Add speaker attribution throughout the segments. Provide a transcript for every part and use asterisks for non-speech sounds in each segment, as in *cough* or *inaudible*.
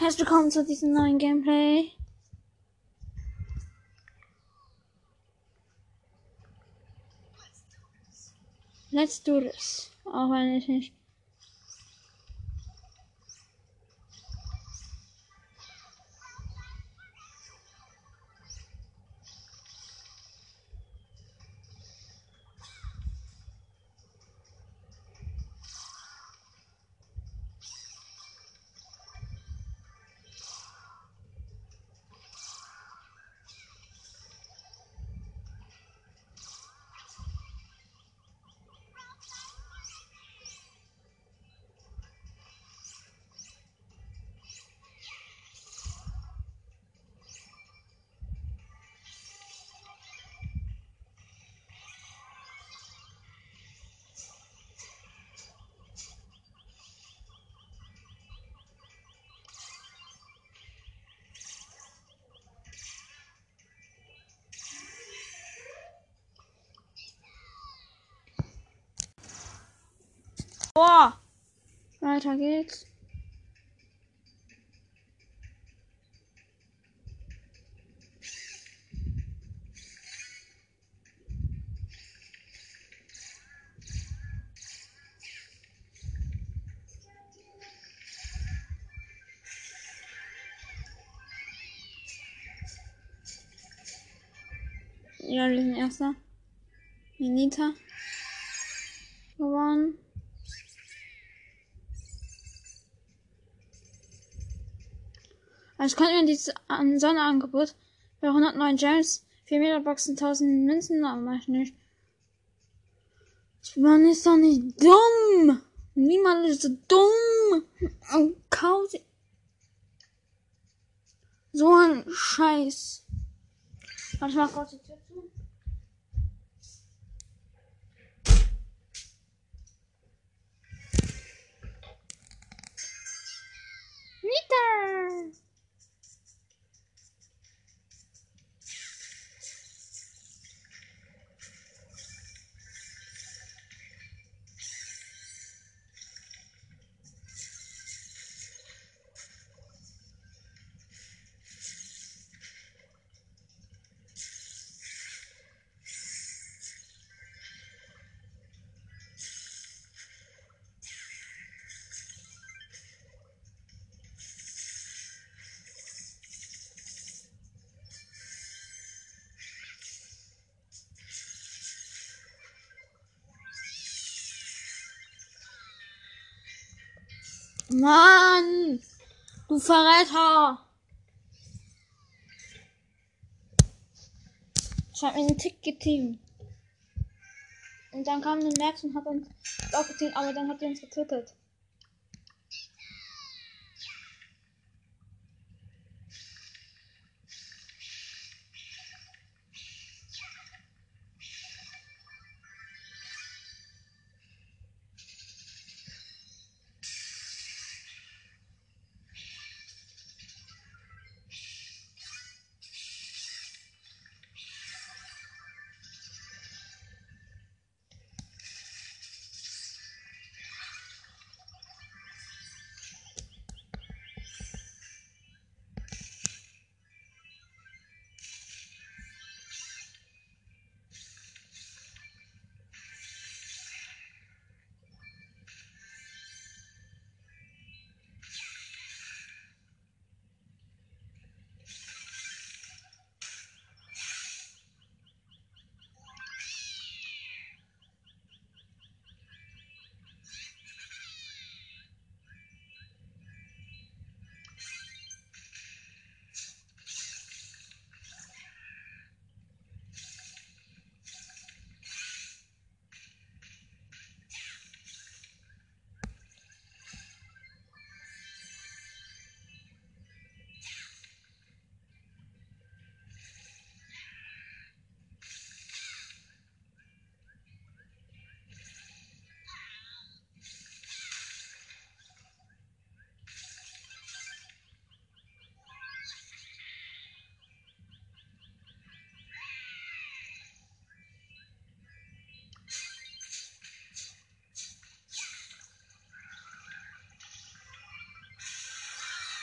Speaker 1: Herzlich willkommen zu diesem neuen Gameplay. Let's do this. Auch wenn ich nicht. Boah! Weiter geht's. Ja, wir sind Erster. Minita. Gewonnen. Also könnten wir dieses an Sonderangebot bei 109 Gems, 4 Meter Boxen, 1000 Münzen, aber mach ich nicht. Man ist doch nicht dumm. Niemand ist so dumm. Und kauft so ein Scheiß. Warte mal kurz die Tür zu. Nita! Mann! Du Verräter! Ich hab mir einen Tick geteamt. Und dann kam eine Max und hat uns auch geteamt, aber dann hat die uns getötet.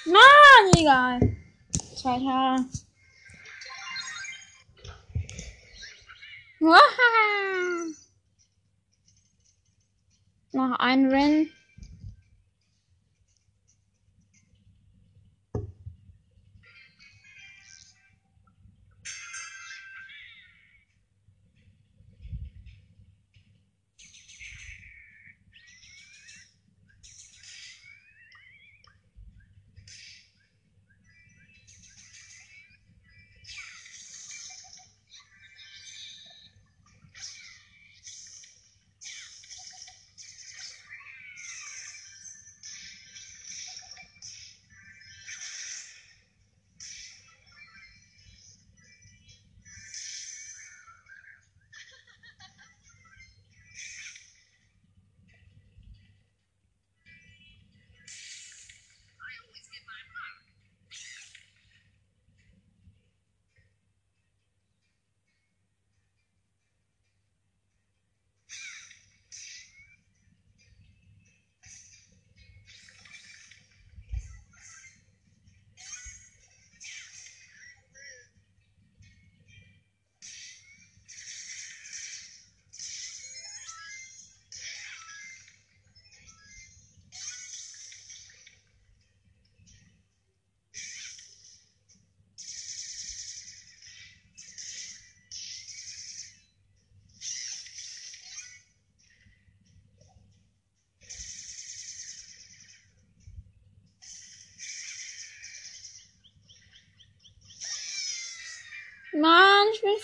Speaker 1: Mann, egal. Zweiter. Noch ein Rennen.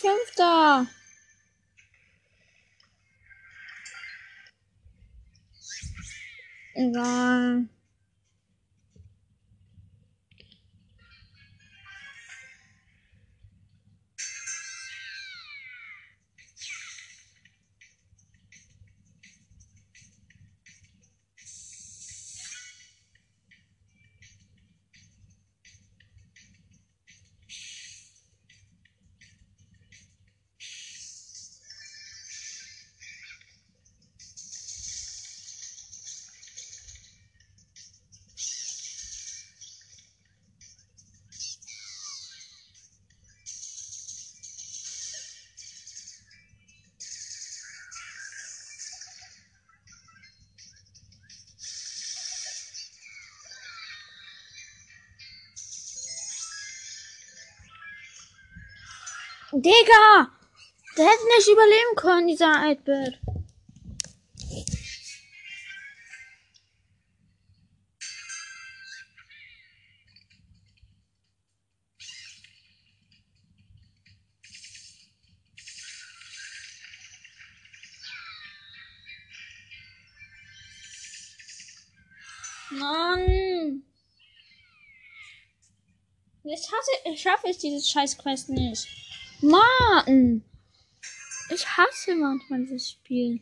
Speaker 1: Mann, ich Digga! Der hätte nicht überleben können, dieser 8-Bit. Mann! Jetzt schaffe ich dieses scheiß Quest nicht. Mann! Ich hasse manchmal das Spiel.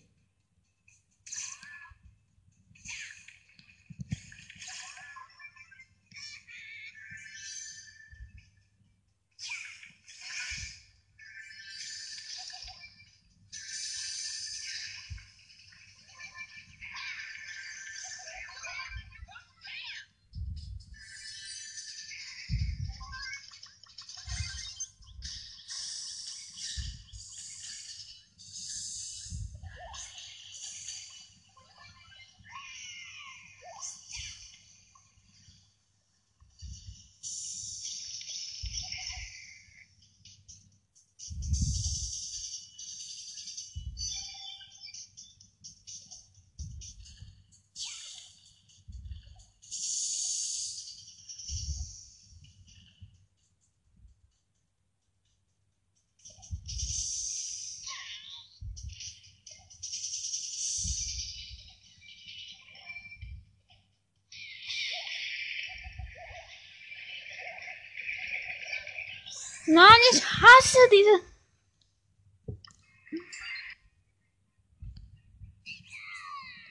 Speaker 1: Mann, ich hasse diese.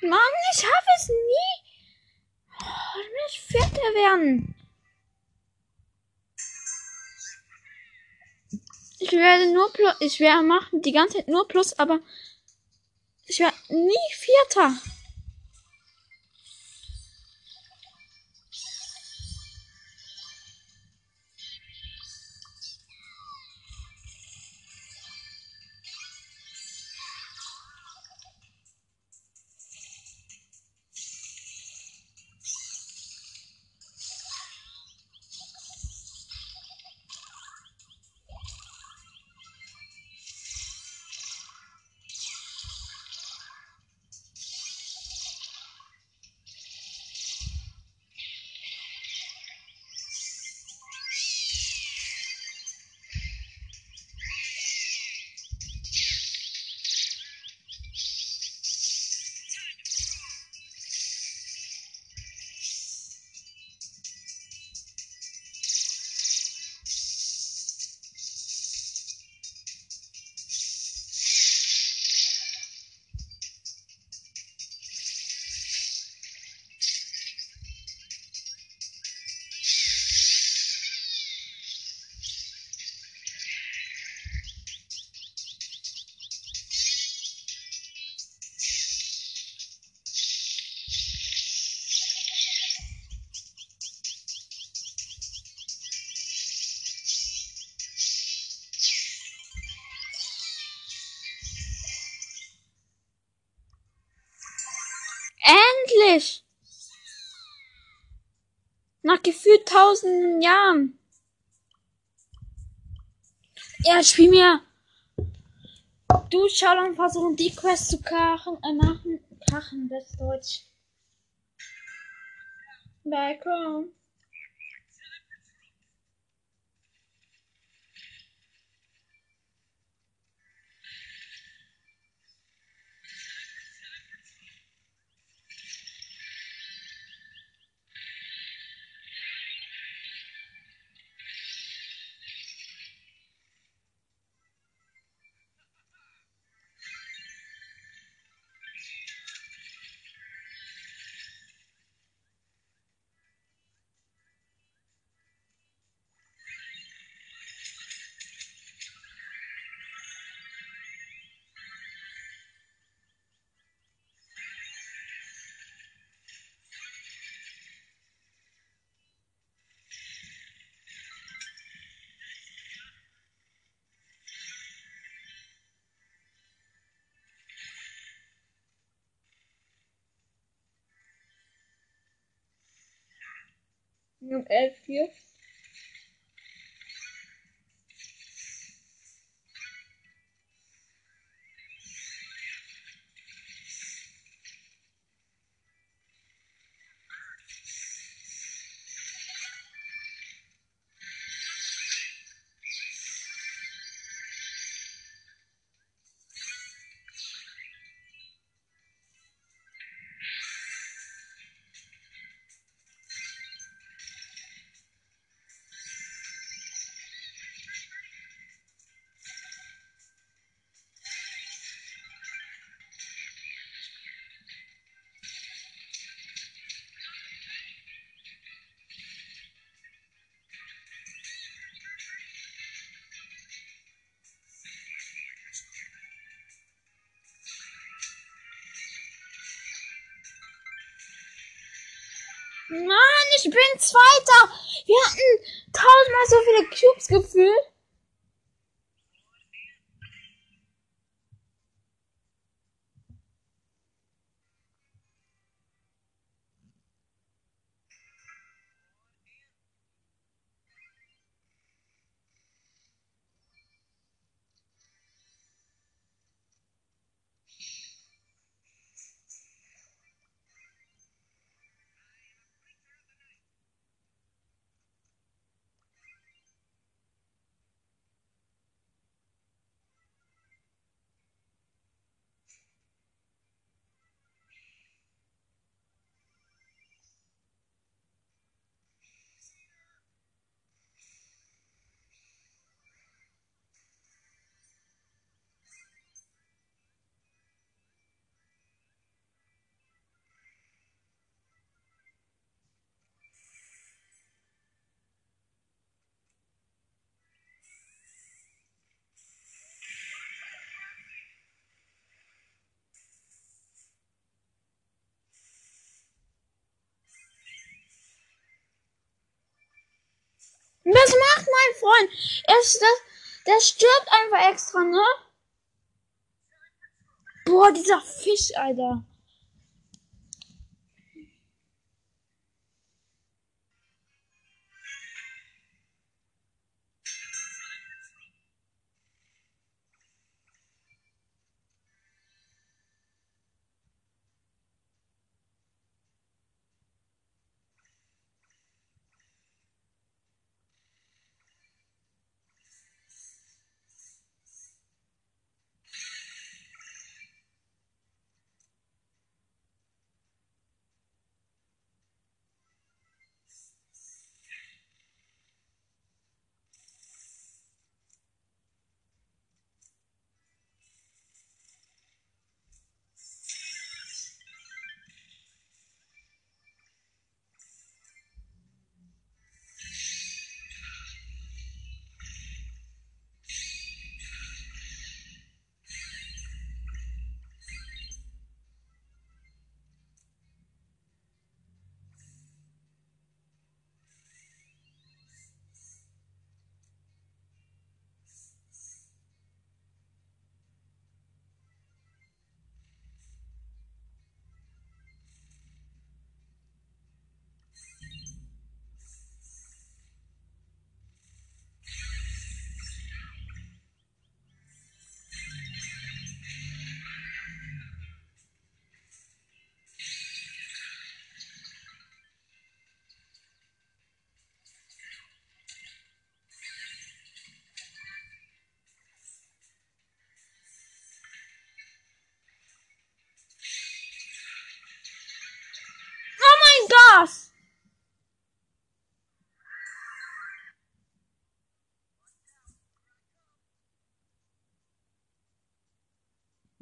Speaker 1: Mann, ich schaffe es nie. Oh, ich will Vierter werden. Ich werde nur plus, ich werde machen die ganze Zeit nur plus, aber ich werde nie Vierter. Tausenden Jahren. Ja, spiel mir. Du Schalon versuchen die Quest zu krachen, äh, machen, krachen, das ist Deutsch. Balkon. Und elf Mann, ich bin Zweiter. Wir hatten tausendmal so viele Cubes gefühlt. Was macht mein Freund? Ist das, der stirbt einfach extra, ne? Boah, dieser Fisch, Alter.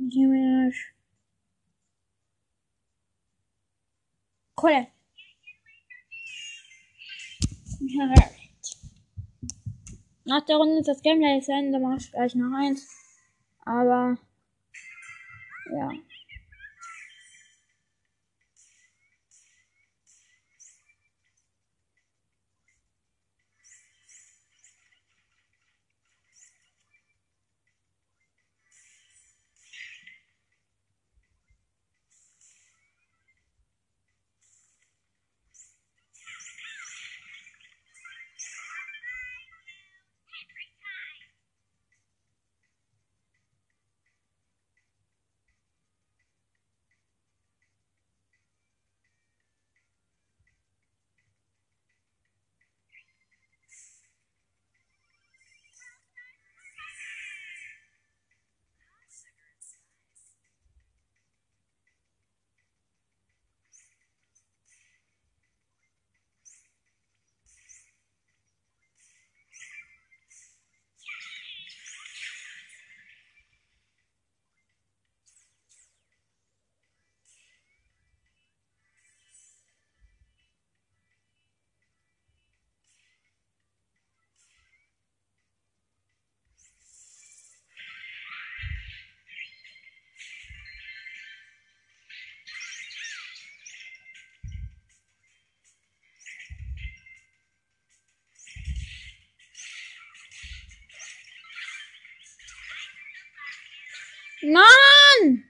Speaker 1: Minaj. Kohle. Nach der Runde ist das Gameplay zu Ende, mache ich gleich noch eins. Aber, ja. Mann!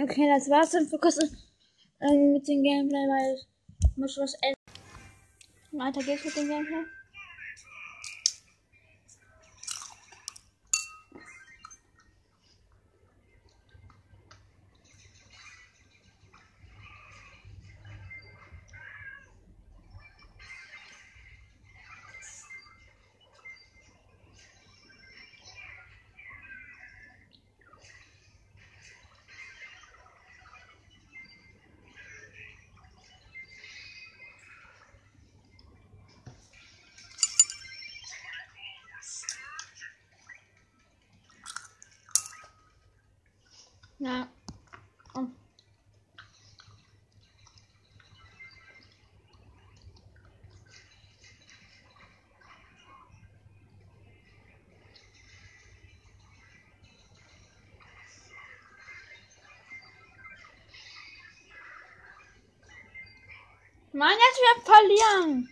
Speaker 1: Okay, das war's dann für kurz äh, mit dem Gameplay, weil ich muss was essen. Weiter geht's mit dem Gameplay. Ja. Oh. Mann, jetzt wir verlieren.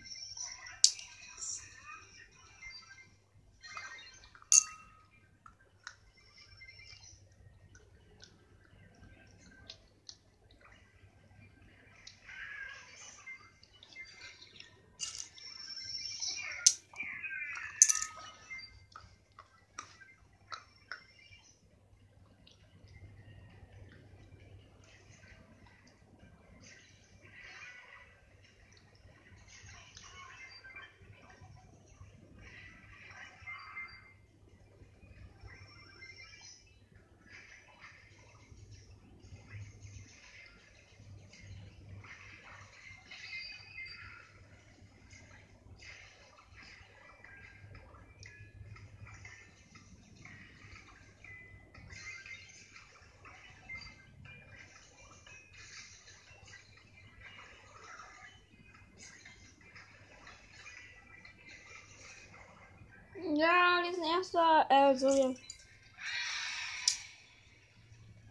Speaker 1: Ja, die sind erster. Äh, so.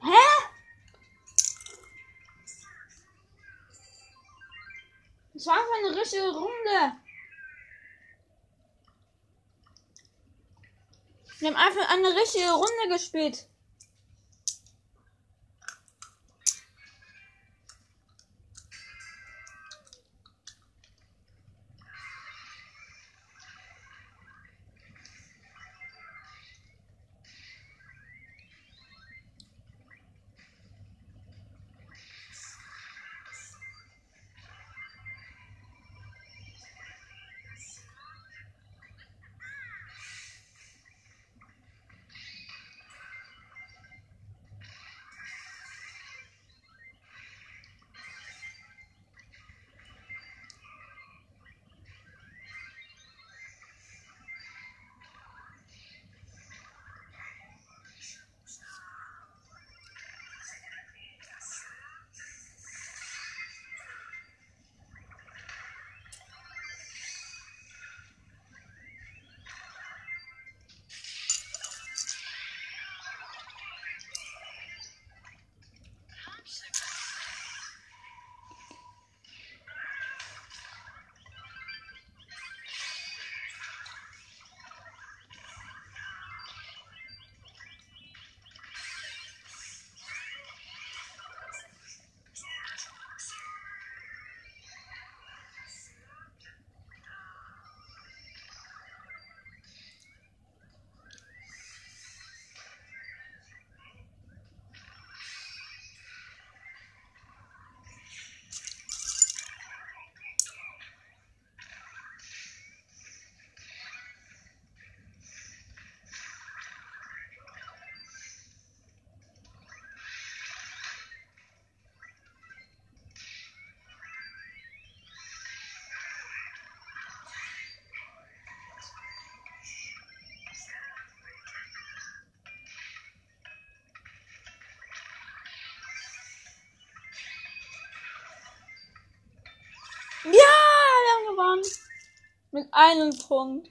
Speaker 1: Hä? Das war einfach eine richtige Runde. Wir haben einfach eine richtige Runde gespielt. Ja, wir haben gewonnen. Mit einem Punkt.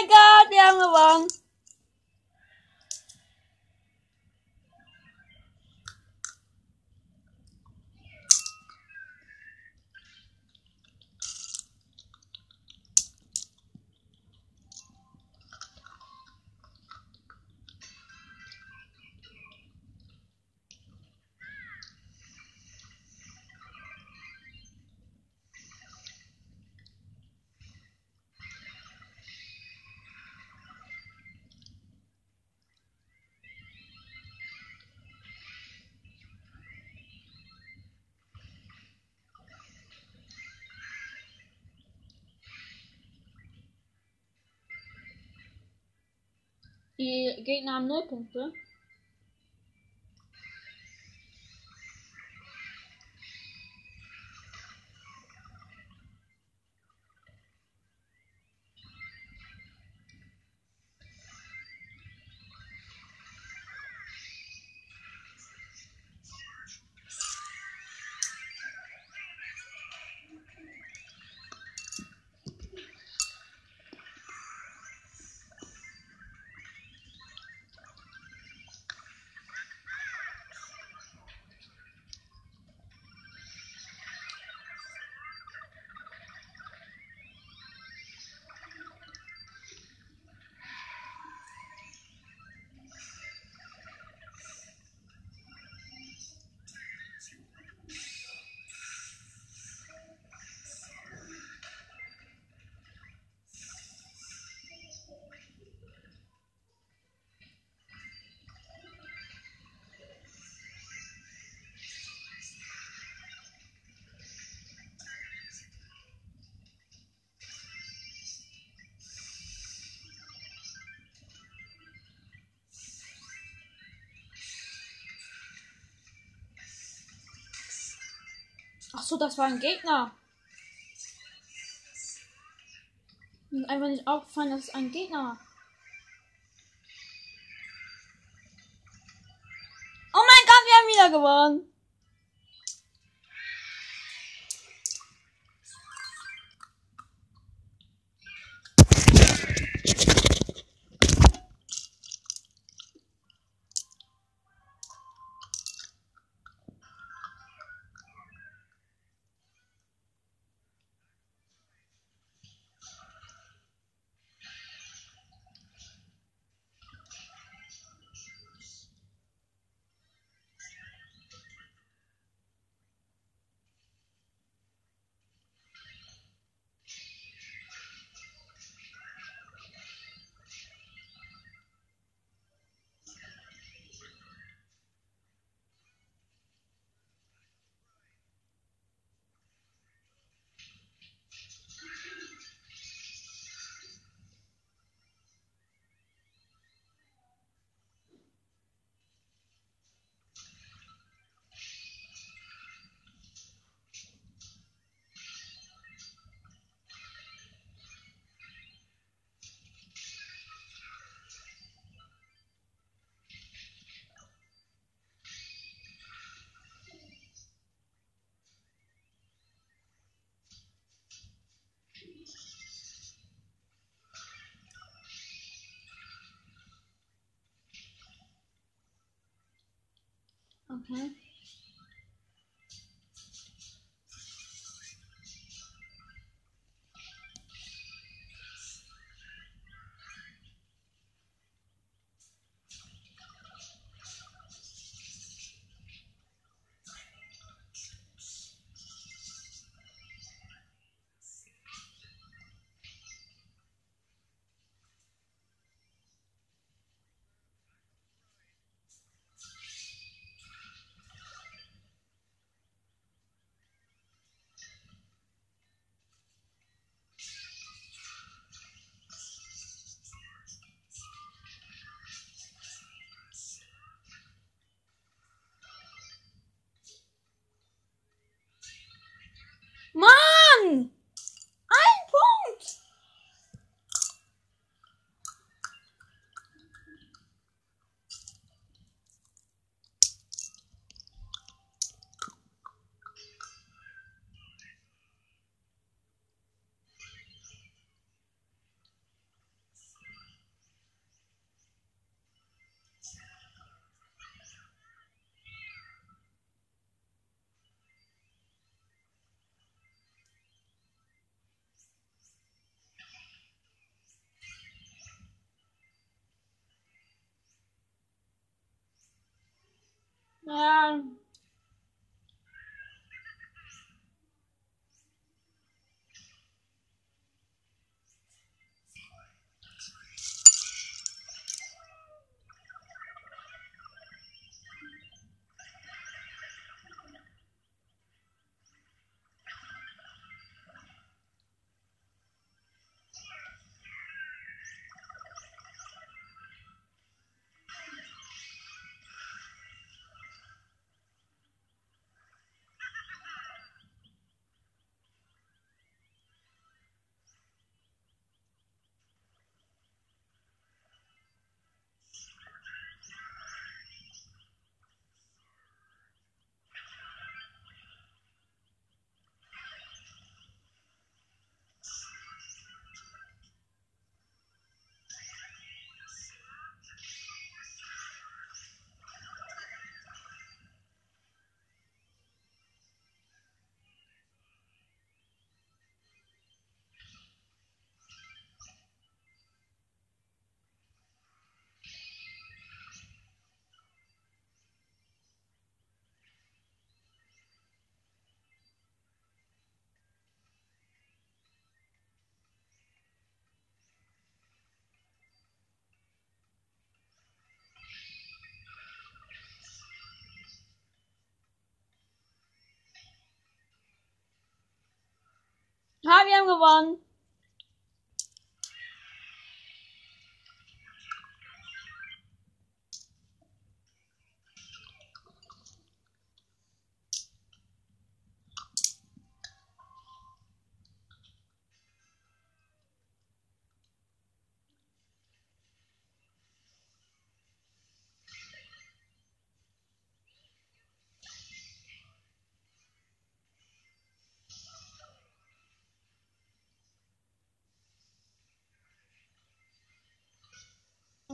Speaker 1: Oh mein Gott, wir haben gewonnen. Die Gegner haben Ach so, das war ein Gegner. Mir ist einfach nicht aufgefallen, dass es ein Gegner. Oh mein Gott, wir haben wieder gewonnen. Okay. Haben gewonnen.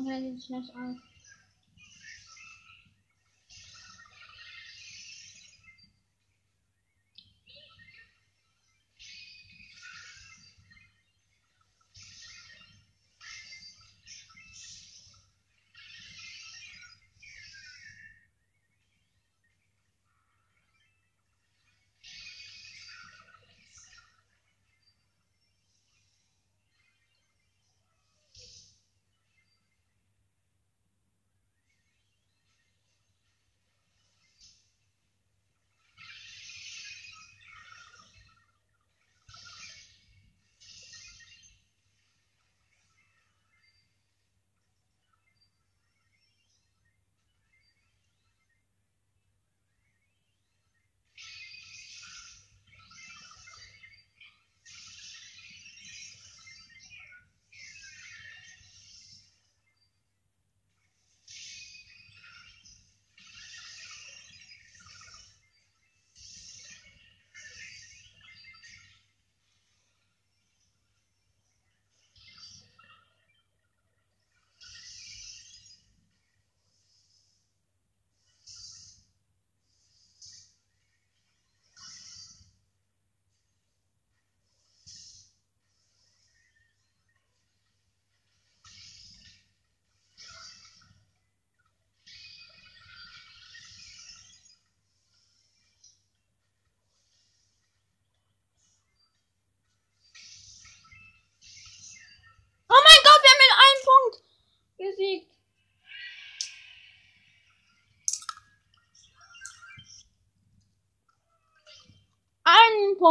Speaker 1: Okay, sieht schlecht aus.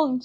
Speaker 1: Einen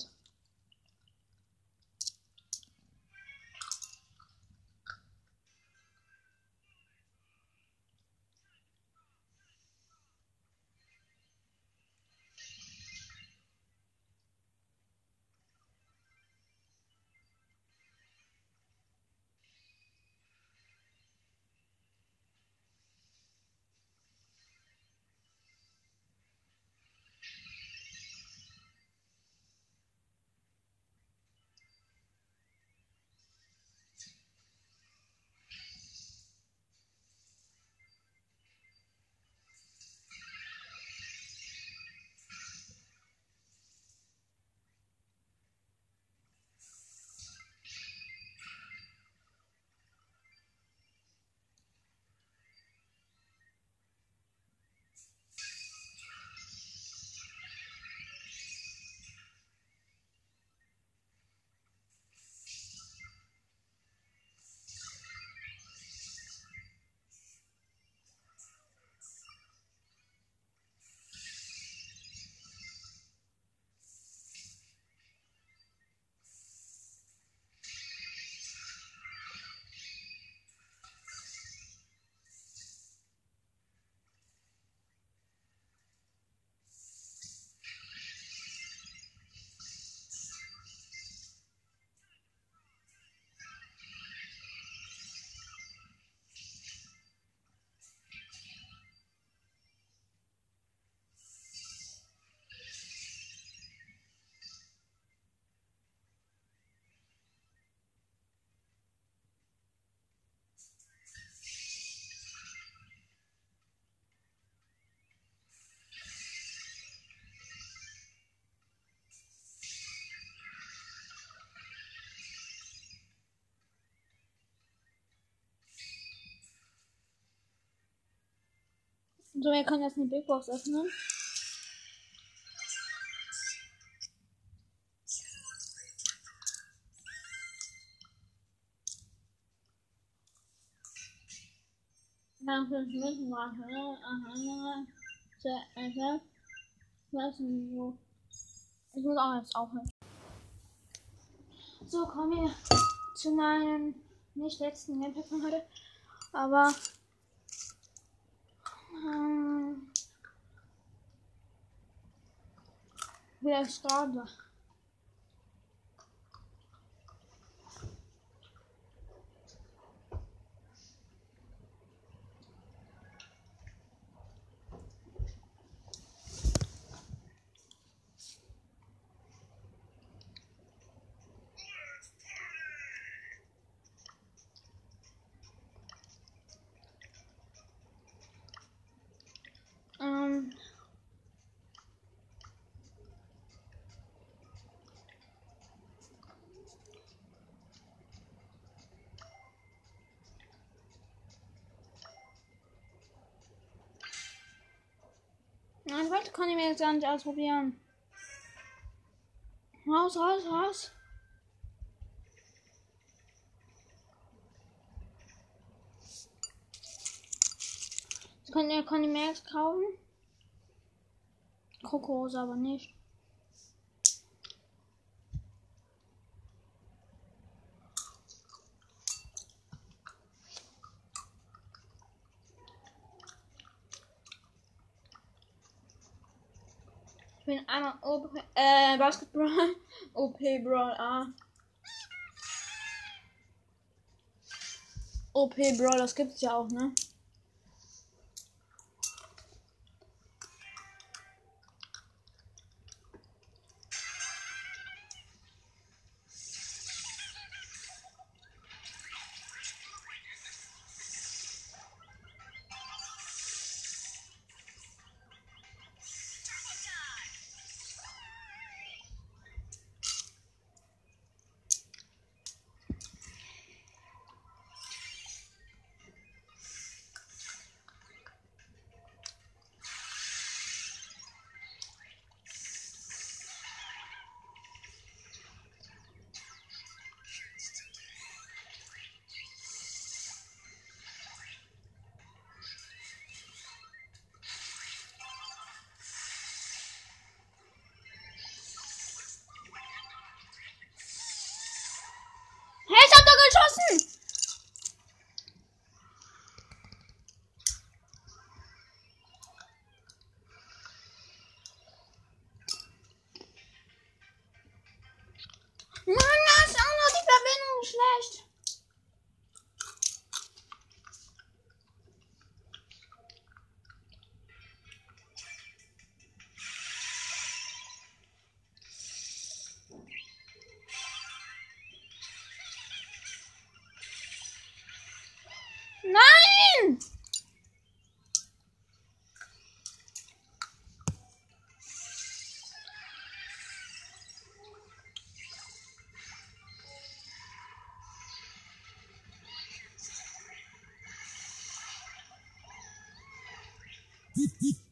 Speaker 1: So, er kann jetzt eine Big Box öffnen. Nach fünf Minuten war Aha, also, was wo? Ich muss auch jetzt aufhören. So, kommen wir zu meinem nicht letzten Gameplay von heute, aber ähm, wieder schade. Ähm. Nein, heute kann ich mir jetzt gar nicht ausprobieren. Raus, raus, raus. Jetzt könnt ihr Conny Max kaufen. Kokos aber nicht. Bin einmal OP, äh, Basketball, *laughs* OP Brawl A. OP Brawl, das gibt's ja auch, ne? ピ
Speaker 2: ッピッ。